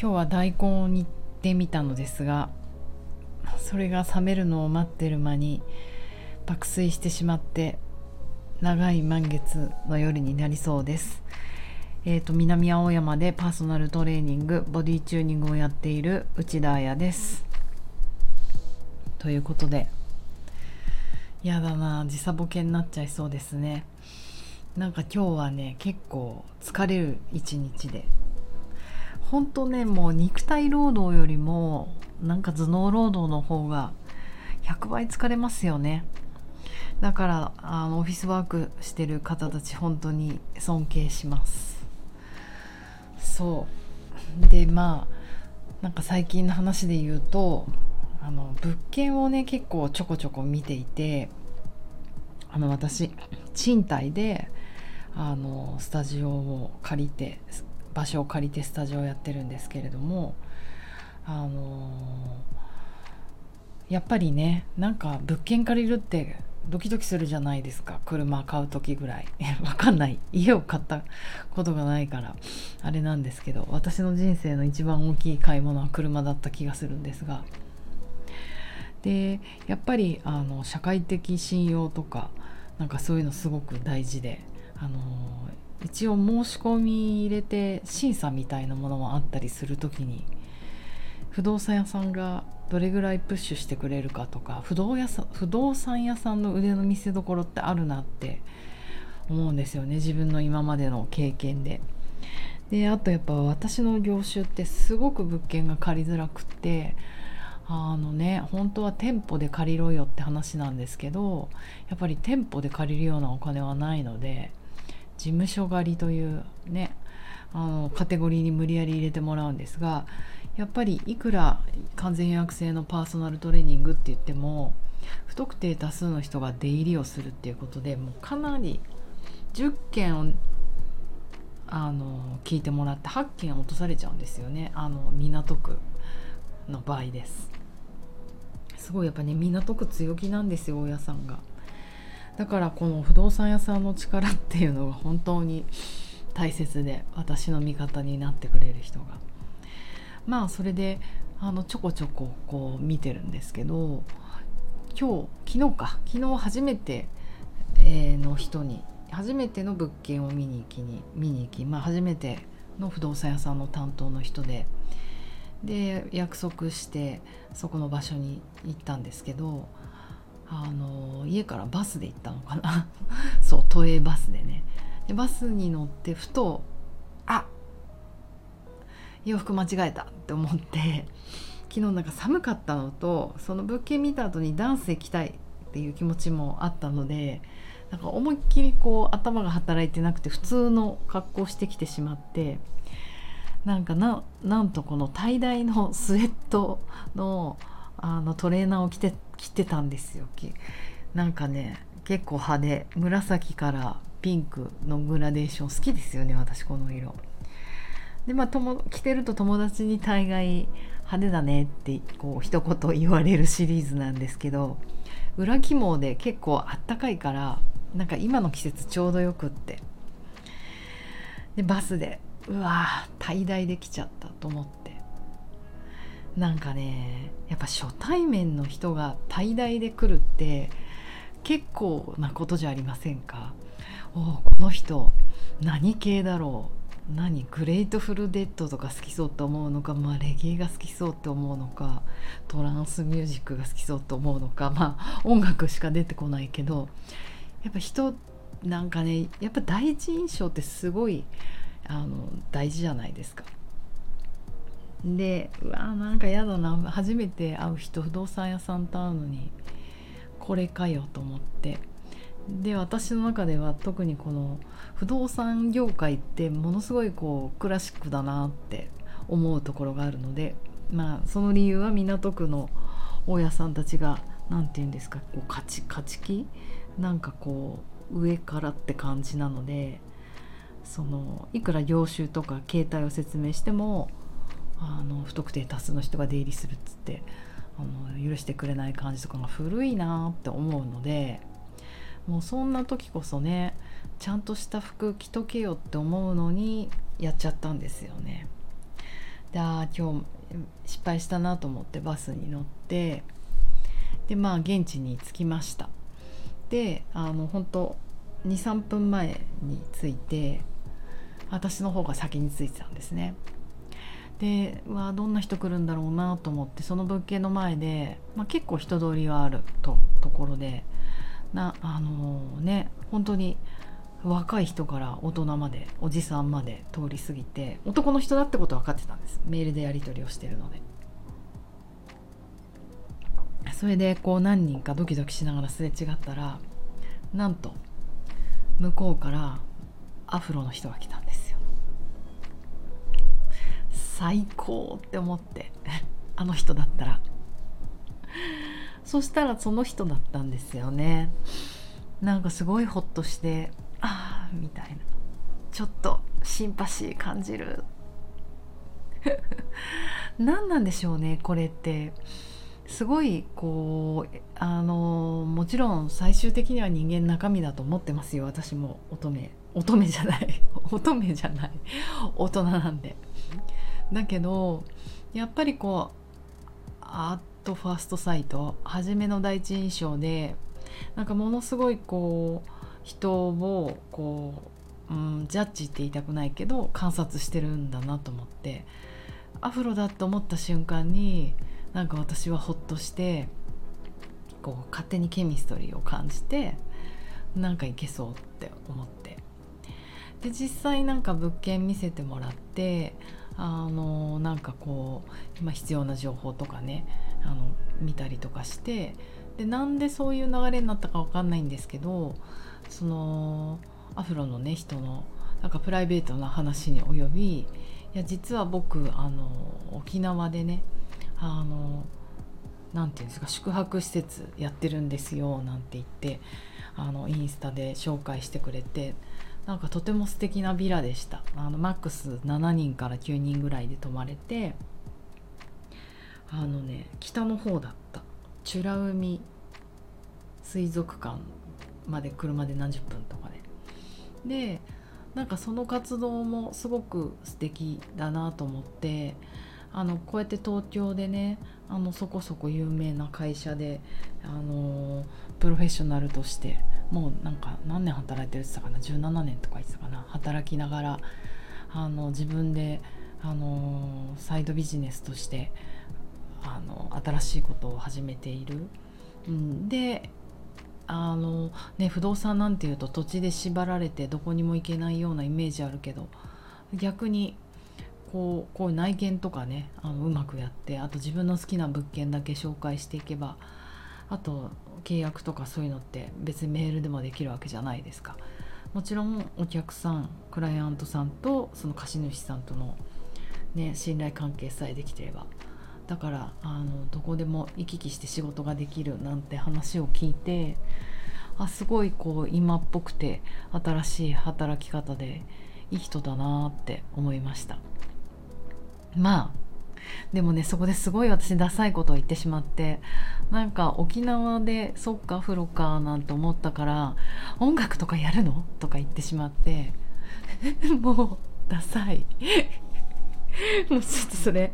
今日は大根に行ってみたのですがそれが冷めるのを待ってる間に爆睡してしまって長い満月の夜になりそうです。えーと、南青山でパーソナルトレーニングボディチューニングをやっている内田彩です。ということでやだな時差ボケになっちゃいそうですね。なんか今日はね結構疲れる一日で本当ねもう肉体労働よりもなんか頭脳労働の方が100倍疲れますよね。だからあのオフィスワークしてる方たち本当に尊敬します。そう。でまあなんか最近の話で言うとあの物件をね結構ちょこちょこ見ていてあの私賃貸であのスタジオを借りて場所を借りてスタジオをやってるんですけれどもあのやっぱりねなんか物件借りるってドキドキするじゃないですか。車買う時ぐらい。わかんない。家を買ったことがないからあれなんですけど私の人生の一番大きい買い物は車だった気がするんですが。でやっぱりあの社会的信用とかなんかそういうのすごく大事であの一応申し込み入れて審査みたいなものもあったりする時に不動産屋さんがどれぐらいプッシュしてくれるかとか不動屋さ不動産屋さんの腕の見せ所ってあるなって思うんですよね自分の今までの経験で。であとやっぱ私の業種ってすごく物件が借りづらくってあのね本当は店舗で借りろよって話なんですけどやっぱり店舗で借りるようなお金はないので事務所借りというねあのカテゴリーに無理やり入れてもらうんですがやっぱりいくら完全予約制のパーソナルトレーニングって言っても不特定多数の人が出入りをするっていうことでもうかなり10件をあの聞いてもらって8件落とされちゃうんですよね。あの港区の場合です。すごいやっぱね港区強気なんですよ大家さんが。だからこの不動産屋さんの力っていうのが本当に大切で私の味方になってくれる人が。まあそれであのちょこちょここう見てるんですけど今日昨日か。昨日初めて、え、の人に初めての物件を見に行きに見に行き、まあ、初めての不動産屋さんの担当の人でで約束してそこの場所に行ったんですけどあの家からバスで行ったのかな。そう都営バスでね。でバスに乗ってふとあ洋服間違えたって思って昨日なんか寒かったのとその物件見た後にダンス行きたいっていう気持ちもあったのでなんか思いっきりこう頭が働いてなくて普通の格好してきてしまってなんかななんとこの tie イのスウェットのあのトレーナーを着て着てたんですよ。なんかね結構派手。紫からピンクのグラデーション好きですよね私この色。でまあとも着てると友達に大概派手だねってこう一言言われるシリーズなんですけど裏起毛で結構あったかいからなんか今の季節ちょうどよくって。でバスでうわータイダイで来ちゃったと思って。なんかねやっぱ初対面の人がタイダイで来るって結構なことじゃありませんか？おこの人何系だろう？何グレートフルデッドとか好きそうと思うのか、まあ、レゲエが好きそうって思うのか？トランスミュージックが好きそうと思うのか？まあ音楽しか出てこないけどやっぱ人なんかねやっぱ第一印象ってすごいあの大事じゃないですか。でうわーなんかやだな。初めて会う人不動産屋さんと会うのにこれかよと思って。で私の中では特にこの不動産業界ってものすごいこうクラシックだなって思うところがあるのでまあその理由は港区の大家さんたちが何て言うんですかこう勝ち勝ち気？なんかこう上からって感じなのでそのいくら業種とか形態を説明してもあの不特定多数の人が出入りするっつってあの許してくれない感じとかが古いなって思うのでもうそんな時こそねちゃんとした服着とけよって思うのにやっちゃったんですよね。であ今日失敗したなと思ってバスに乗ってでまあ現地に着きましたであの本当23分前に着いて私の方が先に着いてたんですねでわどんな人来るんだろうなと思ってその物件の前で、まあ、結構人通りがあるとところでなあのー、ね本当に若い人から大人までおじさんまで通り過ぎて男の人だってこと分かってたんです。メールでやり取りをしてるので。それでこう何人かドキドキしながらすれ違ったらなんと向こうからアフロの人が来たんです。最高って思って あの人だったら。そしたらその人だったんですよね。なんかすごいホッとしてああみたいな。ちょっとシンパシー感じる。何なんでしょうねこれって。すごいこうあのもちろん最終的には人間中身だと思ってますよ。私も乙女。乙女じゃない。乙女じゃない。大人なんで。だけどやっぱりこうアートファーストサイト初めの第一印象でなんかものすごいこう人をこう、うん、ジャッジって言いたくないけど観察してるんだなと思ってアフロだと思った瞬間になんか私はホッとしてこう勝手にケミストリーを感じてなんかいけそうって思って。で実際なんか物件見せてもらってあのなんかこう今必要な情報とかねあの見たりとかしてでなんでそういう流れになったか分かんないんですけどそのアフロのね人のなんかプライベートな話に及びいや実は僕あの沖縄でねあのなんていうんですか宿泊施設やってるんですよなんて言ってあのインスタで紹介してくれてなんかとても素敵なビラでした。あのマックス7人から9人ぐらいで泊まれてあのね北の方だった。美ら海水族館まで車で何十分とかで。でなんかその活動もすごく素敵だなと思ってあのこうやって東京でねあのそこそこ有名な会社であのプロフェッショナルとしてもうなんか何年働いてるって言ったかな？17年とか言ってたかな？働きながらあの自分であのサイドビジネスとしてあの新しいことを始めている。うん、であのね不動産なんていうと土地で縛られてどこにも行けないようなイメージあるけど逆にこうこういう内見とかねあのうまくやってあと自分の好きな物件だけ紹介していけばあと契約とかそういうのって別にメールでもできるわけじゃないですか。もちろんお客さんクライアントさんとその貸主さんとの、ね、信頼関係さえできてればだからあのどこでも行き来して仕事ができるなんて話を聞いてあすごいこう今っぽくて新しい働き方でいい人だなって思いましたまあでもねそこですごい私ダサいことを言ってしまってなんか沖縄でそっか風呂かなんて思ったから音楽とかやるの？とか言ってしまって もうダサい。もうちょっとそれ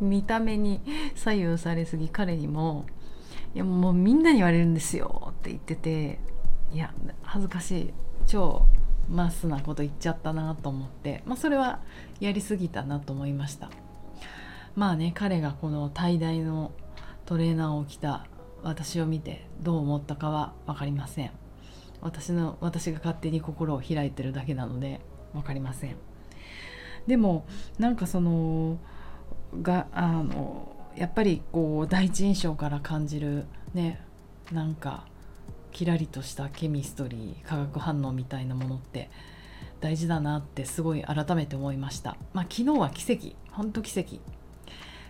見た目に左右されすぎ彼にも「いやもうみんなに言われるんですよ」って言ってていや恥ずかしい。超マスなこと言っちゃったなと思って、まあ、それはやりすぎたなと思いました。まあね彼がこの滞大のトレーナーを着た私を見てどう思ったかは分かりません。私の私が勝手に心を開いてるだけなので分かりません。でもなんかそのがあのやっぱりこう第一印象から感じるねなんかキラリとしたケミストリー化学反応みたいなものって大事だなってすごい改めて思いました。まあ昨日は奇跡。ほんと奇跡。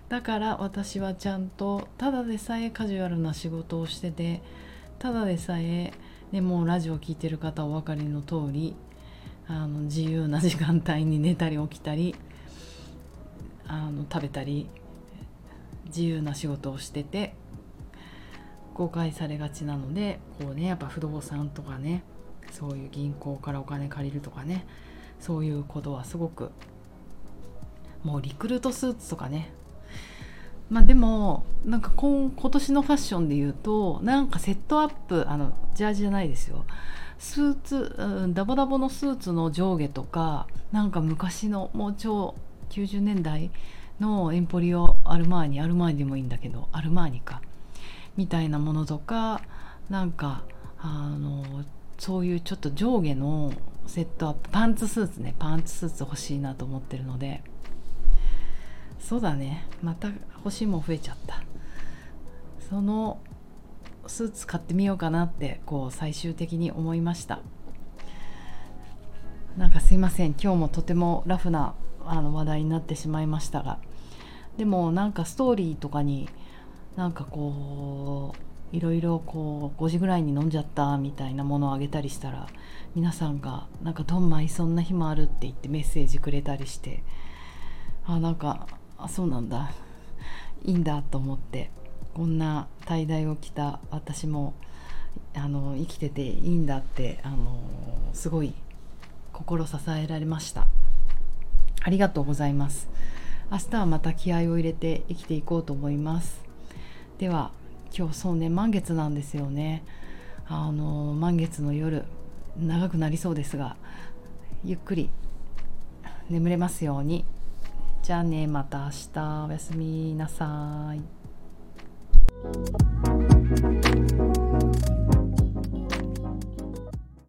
だから私はちゃんとただでさえカジュアルな仕事をしててただでさえ、ね、もうラジオ聴いてる方お分かりの通りあの自由な時間帯に寝たり起きたりあの食べたり自由な仕事をしてて誤解されがちなのでこうねやっぱ不動産とかねそういう銀行からお金借りるとかねそういうことはすごくもうリクルートスーツとかねまあでもなんか今今年のファッションで言うとなんかセットアップあのジャージじゃないですよ。スーツ、うん、ダボダボのスーツの上下とかなんか昔のもう超90年代のエンポリオアルマーニアルマーニでもいいんだけどアルマーニか。みたいなものとかなんかあのそういうちょっと上下のセットアップパンツスーツね。パンツスーツ欲しいなと思ってるので。そうだね。また欲しいもん増えちゃった。そのスーツ買ってみようかなってこう最終的に思いました。なんかすいません。今日もとてもラフなあの話題になってしまいましたが。でもなんかストーリーとかになんかこういろいろこう5時ぐらいに飲んじゃったみたいなものをあげたりしたら皆さんがなんかどんまいそんな日もあるって言ってメッセージくれたりして。あなんかあそうなんだ。いいんだと思って。こんな tie dye を着た私もあの生きてていいんだってあのすごい心支えられました。ありがとうございます。明日はまた気合を入れて生きていこうと思います。では今日そうね満月なんですよね。あの満月の夜長くなりそうですがゆっくり眠れますように。じゃあねまた明日おやすみなさい。